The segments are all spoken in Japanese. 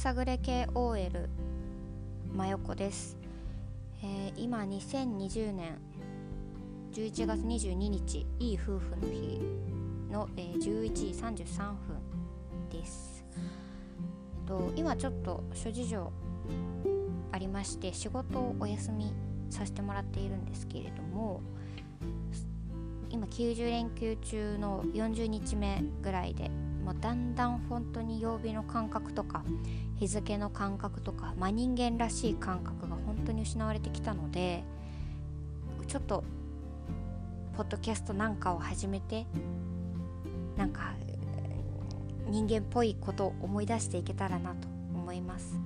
探れ系 OL 真横です、えー、今2020年11月22日いい夫婦の日の、えー、11時33分です。と今ちょっと諸事情ありまして仕事をお休みさせてもらっているんですけれども今90連休中の40日目ぐらいでもうだんだん本当に曜日の感覚とか日付の感覚とか、まあ、人間らしい感覚が本当に失われてきたのでちょっとポッドキャストなんかを始めてなんか人間っぽいことを思い出していけたらなと思います。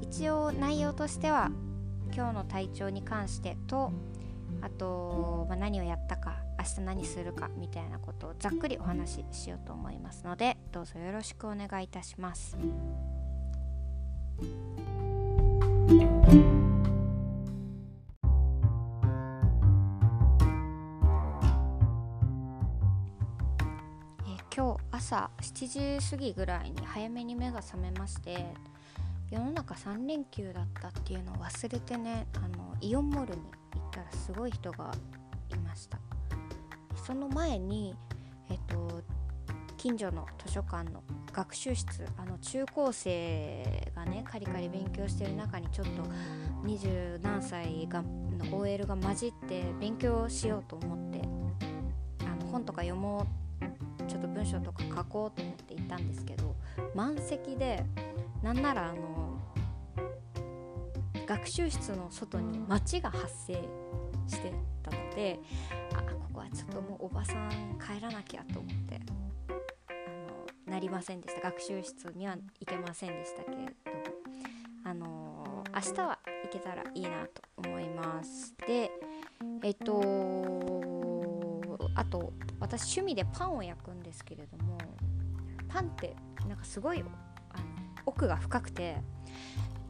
一応内容としては今日の体調に関してとあと、まあ、何をやったか日何するかみたいなことをざっくりお話ししようと思いますのでどうぞよろしくお願いいたします。今日朝7時過ぎぐらいに早めに目が覚めまして世の中3連休だったっていうのを忘れてねあのイオンモールに行ったらすごい人がいましたその前にえっと近所の図書館の学習室あの中高生がねカリカリ勉強してる中にちょっと二十何歳がの OL が混じって勉強しようと思ってあの本とか読もうちょっと文章とか書こうと思って行ったんですけど満席でなんならあの学習室の外に街が発生してたのでちょっともうおばさん帰らなきゃと思ってあのなりませんでした。学習室には行けませんでしたけれどもあの明日は行けたらいいなと思います。でえっとあと私趣味でパンを焼くんですけれどもパンってなんかすごいあの奥が深くて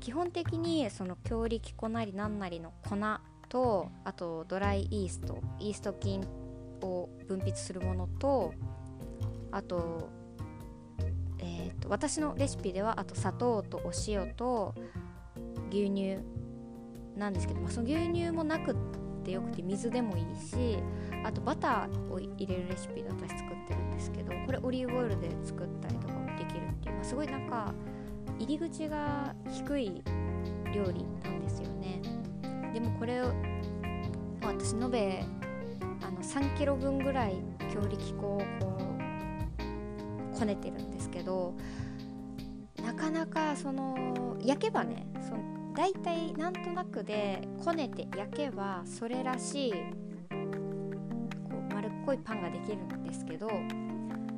基本的にその強力粉なり何なりの粉とあとドライイーストイースト菌分泌するものとあと,、えーと、私のレシピではあと砂糖とお塩と牛乳なんですけど、まあ、その牛乳もなくってよくて水でもいいしあとバターを入れるレシピで私作ってるんですけどこれオリーブオイルで作ったりとかもできるっていう、まあ、すごいなんか入り口が低い料理なんですよね。でもこれを私延べの3キロ分ぐらい強力粉をこうこねてるんですけどなかなかその焼けばねそ大体なんとなくでこねて焼けばそれらしいこう丸っこいパンができるんですけど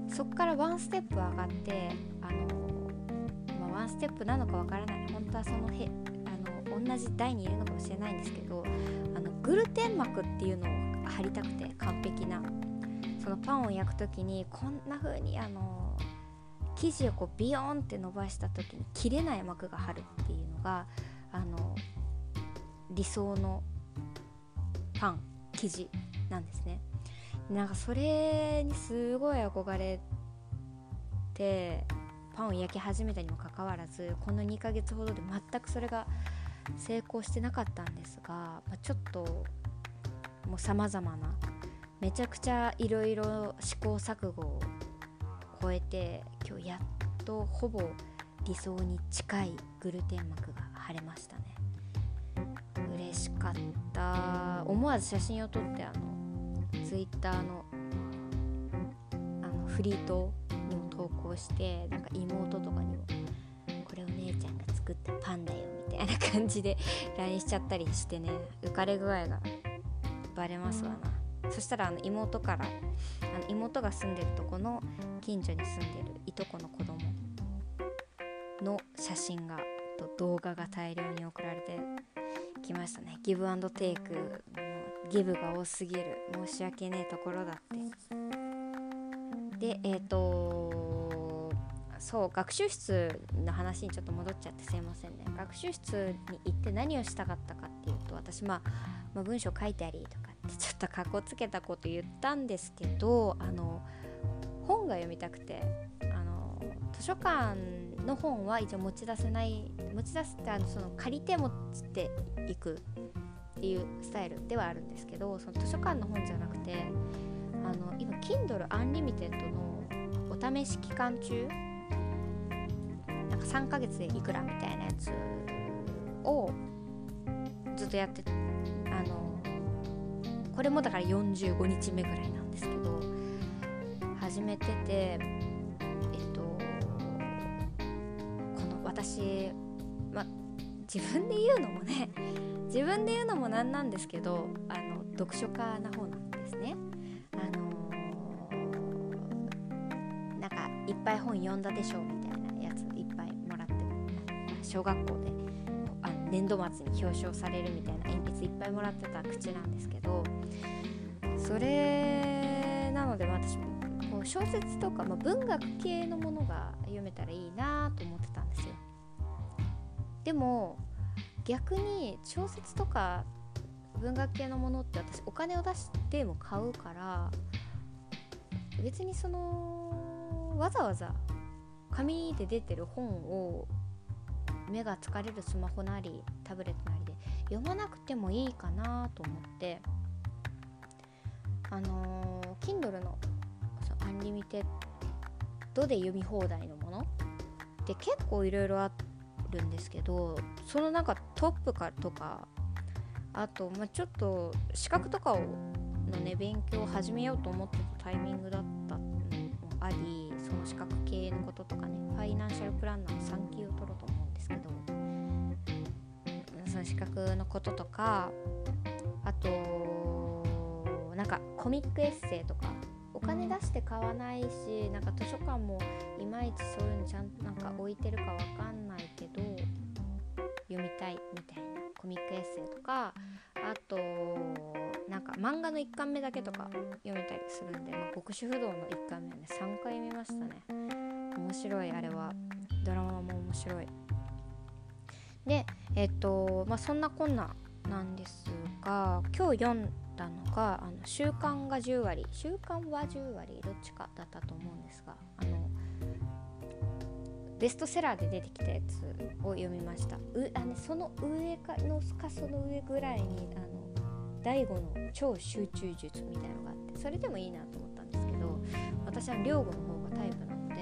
そこからワンステップ上がってあのまワンステップなのかわからない。本当はそのへあの同じ台にいるのかもしれないんですけどあのグルテン膜っていうのを貼りたくて完璧な。そのパンを焼く時にこんな風にあの生地をこうビヨーンって伸ばした時に切れない膜が張るっていうのがあの理想のパン生地なんですね。なんかそれにすごい憧れてパンを焼き始めたにもかかわらずこの2ヶ月ほどで全くそれが成功してなかったんですが、まあ、ちょっともうさまざまなめちゃくちゃいろいろ試行錯誤を超えて今日やっとほぼ理想に近いグルテン膜が腫れましたね。嬉しかった。思わず写真を撮ってあのツイッターのあのフリートにも投稿してなんか妹とかにもこれお姉ちゃんが作ったパンだよみたいな感じで LINE しちゃったりしてね。浮かれ具合がバレますわな。そしたらあの妹からあの妹が住んでるとこの近所に住んでるいとこの子供の写真がと動画が大量に送られてきましたね。ギブアンドテイクギブが多すぎる。申し訳ねえところだって。でえっ、ー、とそう学習室の話にちょっと戻っちゃってすいませんね。学習室に行って何をしたかったかっていうと私、まあ、まあ、文章書いたりとかちょっとかっこつけたこと言ったんですけどあの本が読みたくてあの図書館の本は一応持ち出せない持ち出すってあのその借りて持っていくっていうスタイルではあるんですけどその図書館の本じゃなくてあの今 Kindle Unlimited のお試し期間中なんか3ヶ月でいくらみたいなやつをずっとやってあのこれもだから45日目ぐらいなんですけど始めててえっとこの私ま自分で言うのもね自分で言うのもなんなんですけどあの読書家な方なんですね。あのー、なんかいっぱい本読んだでしょみたいなやついっぱいもらって小学校で年度末に表彰されるみたいな鉛筆いっぱいもらってた口なんですけどそれなので私もこう小説とか、まあ、文学系のものが読めたらいいなと思ってたんですよ。でも逆に小説とか文学系のものって私お金を出しても買うから別にそのわざわざ紙で出てる本を目が疲れるスマホなりタブレットなりで読まなくてもいいかなと思って。あのー、Kindle のアンリミテッドで読み放題のもの。って結構いろいろあるんですけどそのなんかトップかとかあと、まあ、ちょっと資格とかをのね勉強を始めようと思ってたタイミングだったのもありその資格系のこととかねファイナンシャルプランナーの3級を取ろうとけどその資格のこととかあとなんかコミックエッセイとかお金出して買わないしなんか図書館もいまいちそういうのちゃんとなんか置いてるかわかんないけど読みたいみたいなコミックエッセイとかあとなんか漫画の1巻目だけとか読めたりするんで、まあ、極主不動の1巻目はね3回見ましたね。面白いあれは。ドラマも面白い。でえっとまあそんなこんななんですが今日読んたのがあの習慣が10割習慣は10割どっちかだったと思うんですがあのベストセラーで出てきたやつを読みました。うあ、ね、その上かのかその上ぐらいにあの第5の超集中術みたいのがあってそれでもいいなと思ったんですけど私は両語の方がタイプなので、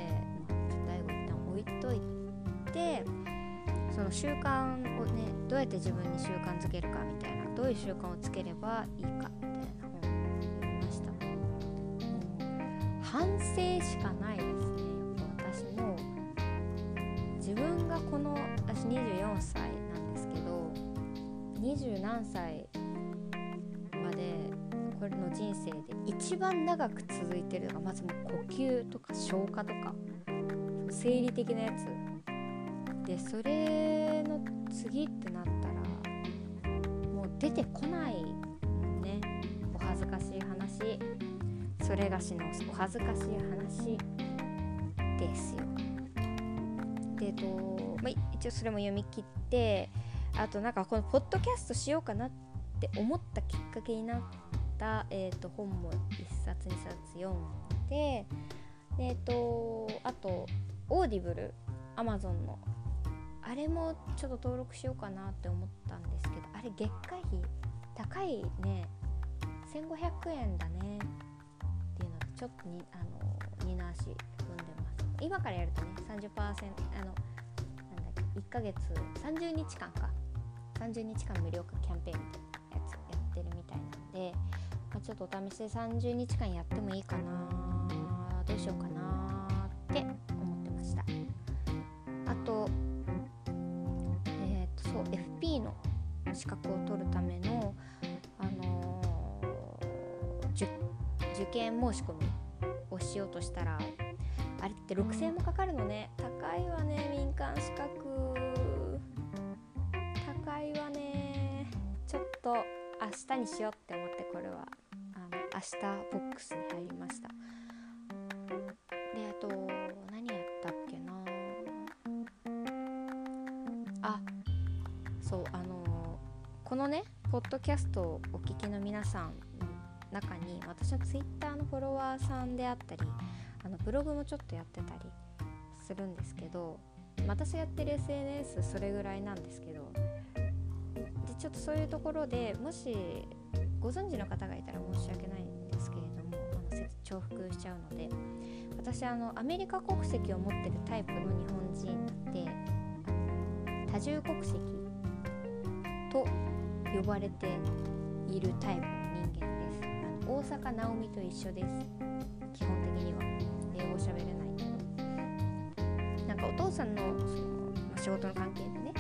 まあ、ちょっと第5一旦置いといての習慣をねどうやって自分に習慣づけるかみたいなどういう習慣をつければいいかみたいな本を読みました。反省しかないですね私も。自分がこの私24歳なんですけど20何歳までこれの人生で一番長く続いてるのがまずもう呼吸とか消化とか生理的なやつでそれの次ってなったらもう出てこないねお恥ずかしい話それがしのお恥ずかしい話ですよ。でと、まあ、一応それも読み切ってあとなんかこのポッドキャストしようかなって思ったきっかけになった、えー、と本も1冊2冊読んででえっとあとオーディブルアマゾンのあれもちょっと登録しようかなって思ったんですけどあれ月会費高いね。1500円だねっていうのでちょっとにあの二の足踏んでます。今からやるとね30%あのなんだっけ1ヶ月30日間か。30日間無料化キャンペーンみたいなやつやってるみたいなんで、まあ、ちょっとお試しで30日間やってもいいかなどうしようかな。受験申し込みをしようとしたらあれって6000円もかかるのね。高いわね民間資格。高いわね。ちょっと明日にしようって思ってこれは。あの明日ボックスに入りました。であと何やったっけな。あそうあのこのねポッドキャストをお聞きの皆さん中に私の Twitter のフォロワーさんであったりあのブログもちょっとやってたりするんですけど私やってる SNS それぐらいなんですけどでちょっとそういうところでもしご存知の方がいたら申し訳ないんですけれどもあの重複しちゃうので私あのアメリカ国籍を持ってるタイプの日本人で多重国籍と呼ばれているタイプ大阪なおみと一緒です。基本的には。英語喋れない。けどなんかお父さんのその、ま、仕事の関係でね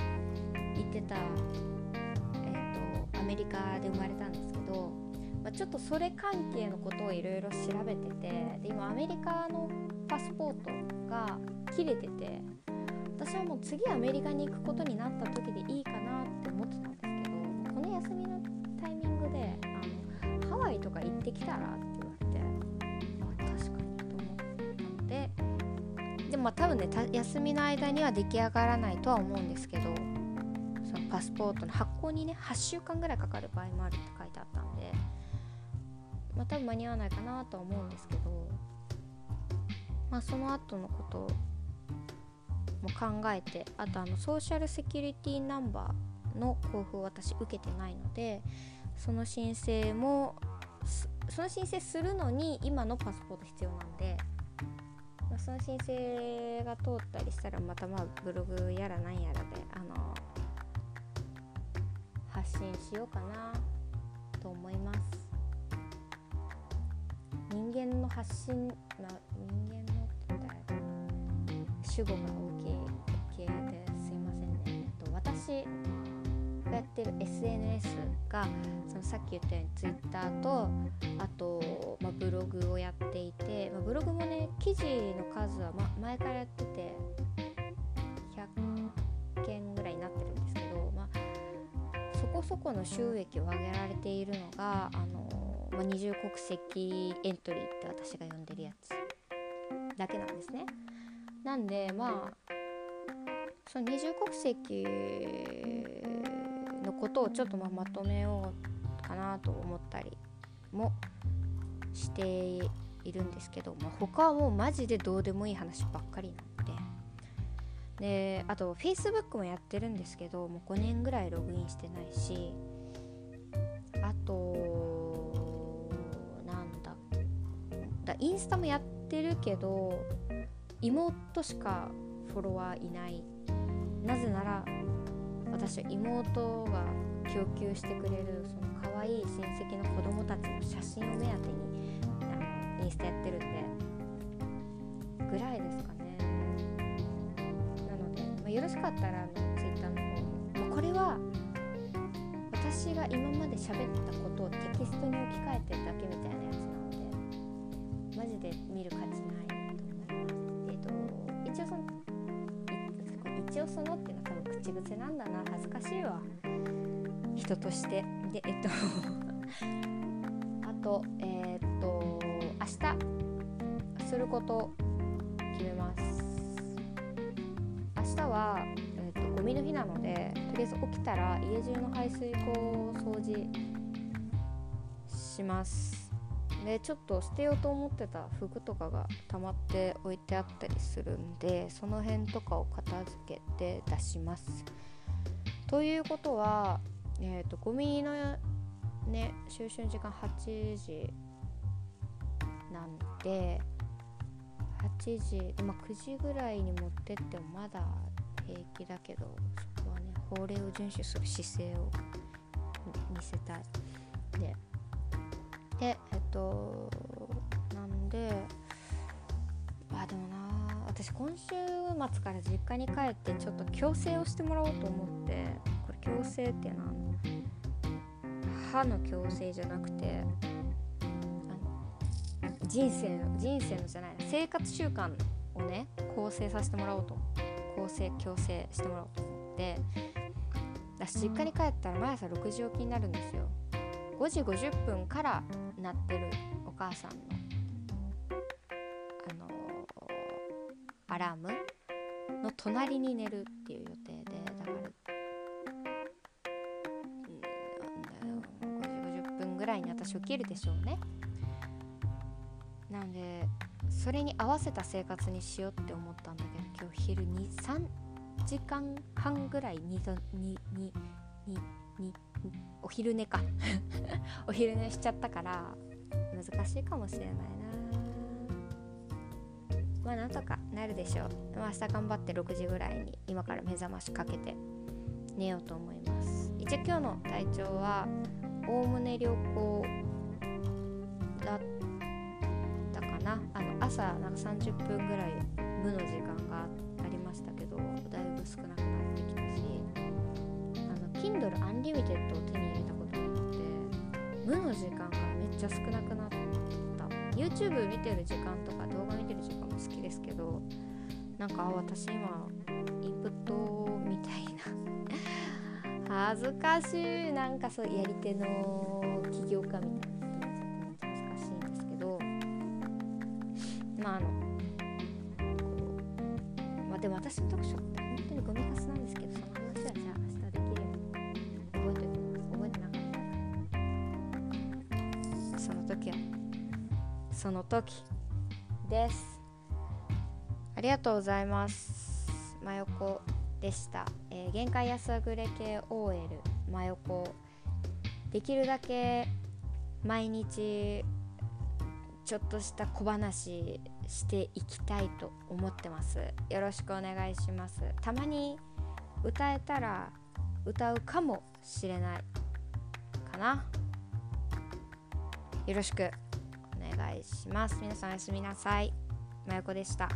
行ってた、えーと、アメリカで生まれたんですけど、まあ、ちょっとそれ関係のことをいろいろ調べててで今アメリカのパスポートが切れてて私はもう次アメリカに行くことになった時でいいとか行ってきたらってでも多分ね休みの間には出来上がらないとは思うんですけどそのパスポートの発行にね8週間ぐらいかかる場合もあるって書いてあったんでまあ多分間に合わないかなとは思うんですけどまあその後のことも考えてあとあのソーシャルセキュリティナンバーの交付を私受けてないのでその申請もその申請するのに今のパスポート必要なんでまその申請が通ったりしたらまたまあブログやらなんやらであの発信しようかなと思います。人間の発信、まあ、人間のって言ったら主語が OK, OK ですいませんね、えっと、私がやってる SNS がそのさっき言ったように Twitter とあと、まあ、ブログをやっていて、まあ、ブログもね記事の数は、ま、前からやってて100件ぐらいになってるんですけど、まあ、そこそこの収益を上げられているのがあの、まあ、二重国籍エントリーって私が呼んでるやつだけなんですね。なんでまあその二重国籍のことをちょっとままとめようかなと思ったりもしているんですけど、まあ、他はもうマジでどうでもいい話ばっかりなので。であと Facebook もやってるんですけどもう5年ぐらいログインしてないしあとなんだだインスタもやってるけど妹しかフォロワーいない。なぜなら私は妹が供給してくれるその可愛い親戚の子供たちの写真を目当てにあのインスタやってるんでぐらいですかね。なので、まあ、よろしかったらあの Twitter の方も、まあ、これは私が今まで喋ったことをテキストに置き換えてるだけみたいなやつなのでマジで見る価値ないと思います。えっ、ー、と一応その一応そのっていうの口癖なんだな恥ずかしいわ。人として。でえっと あとえー、っと明日すること決めます。明日は、えー、っとゴミの日なのでとりあえず起きたら家中の排水溝を掃除します。でちょっと捨てようと思ってた服とかが溜まって置いてあったりするんでその辺とかを片付けて出します。ということはえっ、ー、とゴミのね就寝時間8時なんで8時、まあ、9時ぐらいに持ってってもまだ平気だけどそこはね法令を遵守する姿勢を見せたい。ででえっとなんであでもな私今週末から実家に帰ってちょっと矯正をしてもらおうと思ってこれ矯正っていうのは歯の矯正じゃなくてあの人生の人生のじゃない生活習慣をね構成させてもらおうと構成矯正してもらおうと思って。私実家に帰ったら毎朝6時起きになるんですよ。5時50分から鳴ってるお母さんのあのー、アラームの隣に寝るっていう予定でだから5時50分ぐらいに私起きるでしょうね。なのでそれに合わせた生活にしようって思ったんだけど今日昼に3時間半ぐらいにににににお昼寝か。お昼寝しちゃったから難しいかもしれないな。まあなんとかなるでしょう、まあ、明日頑張って6時ぐらいに今から目覚ましかけて寝ようと思います。一応今日の体調はおおむね良好だったかな。あの朝なんか30分ぐらい無の時間がありましたけどだいぶ少なくなってきたしあの Kindle Unlimited を手に無の時間がめっちゃ少なくなった。YouTube 見てる時間とか動画見てる時間も好きですけどなんか私今インプットみたいな。恥ずかしい。なんかそうやり手の起業家みたいな人になっちゃってめっちゃ恥ずかしいんですけど。まああのまあでも私の読書ってその時です。ありがとうございます。真横でした、えー限界やさぐれ系 OL 真横。できるだけ毎日ちょっとした小話していきたいと思ってます。よろしくお願いします。たまに歌えたら歌うかもしれないかな。よろしく。願いします。皆さんおやすみなさい。まよこでした。